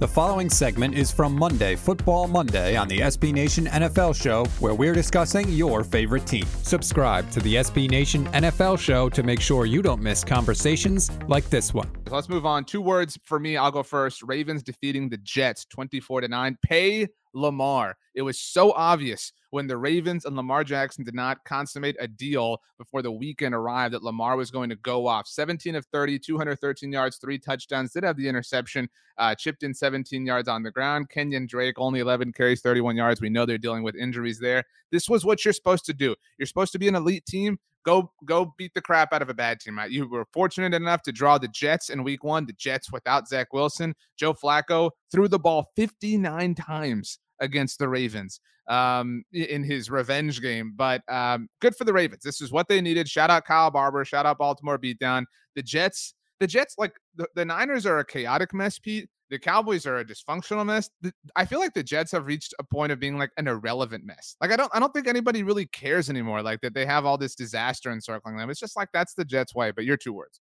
The following segment is from Monday, Football Monday, on the SB Nation NFL Show, where we're discussing your favorite team. Subscribe to the SB Nation NFL Show to make sure you don't miss conversations like this one. Let's move on. Two words for me. I'll go first. Ravens defeating the Jets 24 to 9. Pay Lamar. It was so obvious when the Ravens and Lamar Jackson did not consummate a deal before the weekend arrived that Lamar was going to go off. 17 of 30, 213 yards, three touchdowns. Did have the interception, uh, chipped in 17 yards on the ground. Kenyon Drake only 11 carries, 31 yards. We know they're dealing with injuries there. This was what you're supposed to do. You're supposed to be an elite team. Go go beat the crap out of a bad team. Right? You were fortunate enough to draw the Jets in week one. The Jets without Zach Wilson. Joe Flacco threw the ball 59 times against the Ravens um, in his revenge game. But um, good for the Ravens. This is what they needed. Shout out Kyle Barber. Shout out Baltimore beatdown. The Jets, the Jets, like the, the Niners are a chaotic mess, Pete. The Cowboys are a dysfunctional mess. The, I feel like the Jets have reached a point of being like an irrelevant mess. Like I don't, I don't think anybody really cares anymore. Like that they have all this disaster encircling them. It's just like that's the Jets' way. But your two words.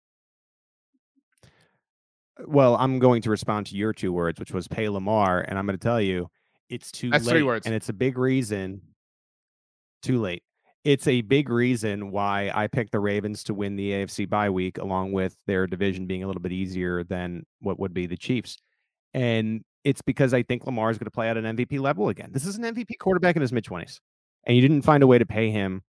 Well, I'm going to respond to your two words, which was pay Lamar, and I'm going to tell you it's too That's late. three words. And it's a big reason. Too late. It's a big reason why I picked the Ravens to win the AFC bye week, along with their division being a little bit easier than what would be the Chiefs. And it's because I think Lamar is going to play at an MVP level again. This is an MVP quarterback in his mid 20s. And you didn't find a way to pay him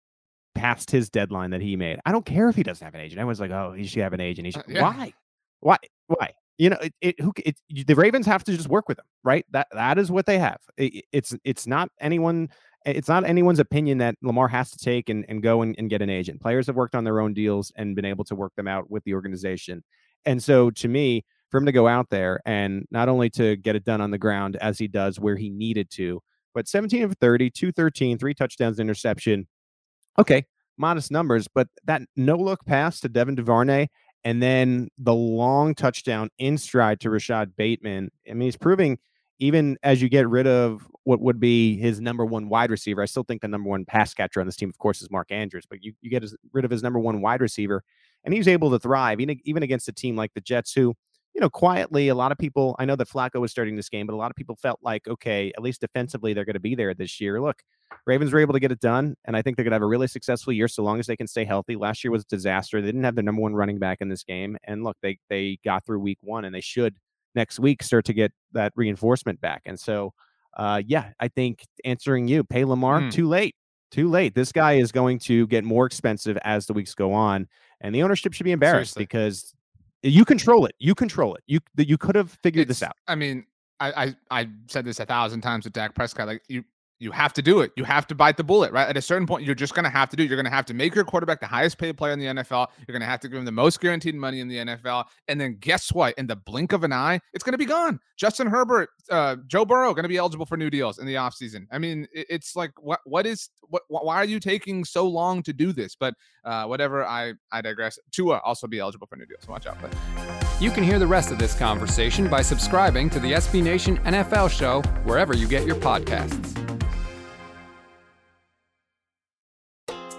past his deadline that he made. I don't care if he doesn't have an agent. Everyone's like, oh, he should have an agent. He should. Uh, yeah. Why? Why? Why? You know, it, it who it, the Ravens have to just work with him, right? That that is what they have. It, it's it's not anyone. It's not anyone's opinion that Lamar has to take and, and go and, and get an agent. Players have worked on their own deals and been able to work them out with the organization. And so, to me, for him to go out there and not only to get it done on the ground as he does where he needed to, but 17 of 30, 213, three touchdowns, interception. Okay, modest numbers, but that no look pass to Devin Duvernay and then the long touchdown in stride to Rashod Bateman. I mean, he's proving even as you get rid of what would be his number one wide receiver, I still think the number one pass catcher on this team, of course, is Mark Andrews, but you, you get his, rid of his number one wide receiver, and he's able to thrive even, even against a team like the Jets, who, you know, quietly, a lot of people, I know that Flacco was starting this game, but a lot of people felt like, okay, at least defensively, they're going to be there this year. Look, Ravens were able to get it done, and I think they're going to have a really successful year so long as they can stay healthy. Last year was a disaster. They didn't have their number one running back in this game, and look, they they got through week one, and they should next week start to get that reinforcement back. And so, uh, yeah, I think answering you, pay Lamar, Hmm. too late, too late. This guy is going to get more expensive as the weeks go on, and the ownership should be embarrassed Seriously. because you control it. You control it. You you could have figured this out. I mean, I, I I said this a thousand times with Dak Prescott. Like you you have to do it. You have to bite the bullet, right? At a certain point, you're just gonna have to do. it. You're gonna have to make your quarterback the highest paid player in the NFL. You're gonna have to give him the most guaranteed money in the NFL. And then guess what? In the blink of an eye, it's gonna be gone. Justin Herbert, uh, Joe Burrow, gonna be eligible for new deals in the offseason. I mean, it's like what what is what why are you taking so long to do this? But uh, whatever. I I digress. Tua also be eligible for new deals. Watch out. But You can hear the rest of this conversation by subscribing to the SB Nation NFL Show wherever you get your podcasts.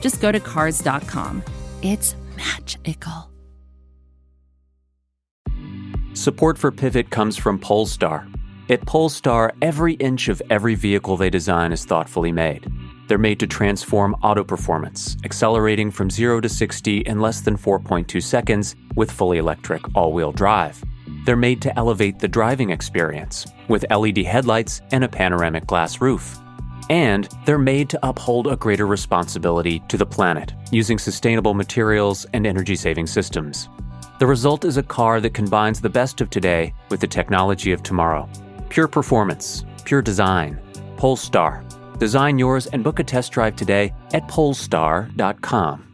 just go to cars.com. It's magical. Support for Pivot comes from Polestar. At Polestar, every inch of every vehicle they design is thoughtfully made. They're made to transform auto performance, accelerating from 0 to 60 in less than 4.2 seconds with fully electric all wheel drive. They're made to elevate the driving experience with LED headlights and a panoramic glass roof. And they're made to uphold a greater responsibility to the planet using sustainable materials and energy saving systems. The result is a car that combines the best of today with the technology of tomorrow. Pure performance, pure design. Polestar. Design yours and book a test drive today at polestar.com.